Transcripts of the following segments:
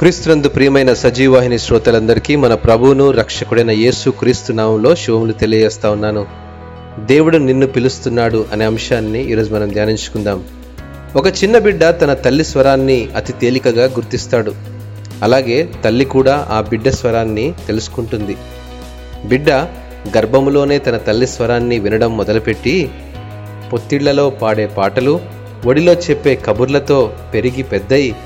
క్రీస్తునందు ప్రియమైన సజీవాహిని శ్రోతలందరికీ మన ప్రభువును రక్షకుడైన యేసు క్రీస్తు నామంలో శివములు తెలియజేస్తా ఉన్నాను. దేవుడు నిన్ను పిలుస్తున్నాడు అనే అంశాన్ని ఈరోజు మనం ధ్యానించుకుందాం. ఒక చిన్న బిడ్డ తన తల్లి స్వరాన్ని అతి తేలికగా గుర్తిస్తాడు. అలాగే తల్లి కూడా ఆ బిడ్డ స్వరాన్ని తెలుసుకుంటుంది. బిడ్డ గర్భములోనే తన తల్లి స్వరాన్ని వినడం మొదలుపెట్టి పొత్తిళ్ళలో పాడే పాటలు ఒడిలో చెప్పే కబుర్లతో పెరిగి పెద్దయి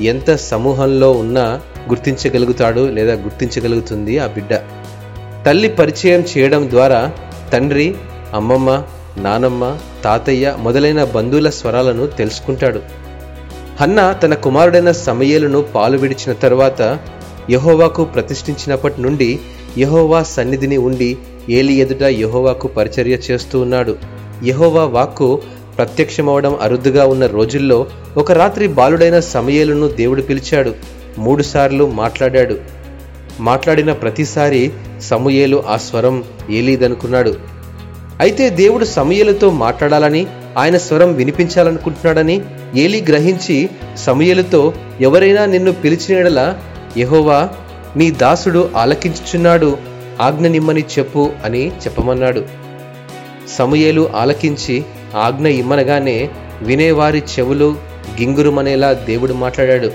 ఎంత సమూహంలో ఉన్నా గుర్తించగలుగుతాడు లేదా గుర్తించగలుగుతుంది ఆ బిడ్డ. తల్లి పరిచయం చేయడం ద్వారా తండ్రి అమ్మమ్మ నానమ్మ తాతయ్య మొదలైన బంధువుల స్వరాలను తెలుసుకుంటాడు. హన్న తన కుమారుడైన సమయలను పాలు విడిచిన తర్వాత యహోవాకు ప్రతిష్ఠించినప్పటి నుండి యహోవా సన్నిధిని ఉండి ఏలి ఎదుట యహోవాకు పరిచర్య చేస్తూ ఉన్నాడు. యహోవా వాక్కు ప్రత్యక్షమవడం అరుదుగా ఉన్న రోజుల్లో ఒక రాత్రి బాలుడైన సమయలను దేవుడు పిలిచాడు. మూడుసార్లు మాట్లాడాడు. మాట్లాడిన ప్రతిసారి సమూయేలు ఆ స్వరం ఏలీదనుకున్నాడు. అయితే దేవుడు సమూయేలుతో మాట్లాడాలని ఆయన స్వరం వినిపించాలనుకుంటున్నాడని ఏలీ గ్రహించి సమూయేలుతో ఎవరైనా నిన్ను పిలిచినడలా యహోవా నీ దాసుడు ఆలకించుచున్నాడు. ఆజ్ఞ నిమ్మని చెప్పు అని చెప్పమన్నాడు. సమూయేలు ఆలకించి ఆజ్ఞ ఇమ్మనగానే వినేవారి చెవులు గింగురుమనేలా దేవుడు మాట్లాడాడు.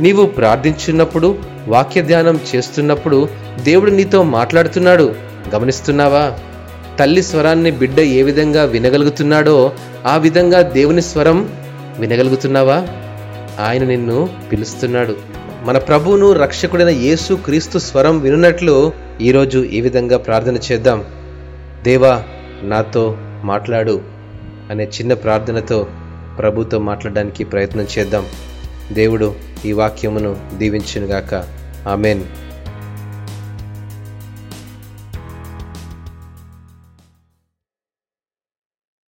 నీవు ప్రార్థించున్నప్పుడు వాక్య ధ్యానం చేస్తున్నప్పుడు దేవుడు నీతో మాట్లాడుతున్నాడు. గమనిస్తున్నావా? తల్లి స్వరాన్ని బిడ్డ ఏ విధంగా వినగలుగుతున్నాడో ఆ విధంగా దేవుని స్వరం వినగలుగుతున్నావా? ఆయన నిన్ను పిలుస్తున్నాడు. మన ప్రభువును రక్షకుడైన యేసు క్రీస్తు స్వరం వినున్నట్లు ఈరోజు ఈ విధంగా ప్రార్థన చేద్దాం. దేవా నాతో మాట్లాడు. అనే చిన్న ప్రార్థనతో ప్రభుతో మాట్లాడడానికి ప్రయత్నం చేద్దాం. దేవుడు ఈ వాక్యమును దీవించునుగాక. ఆమెన్.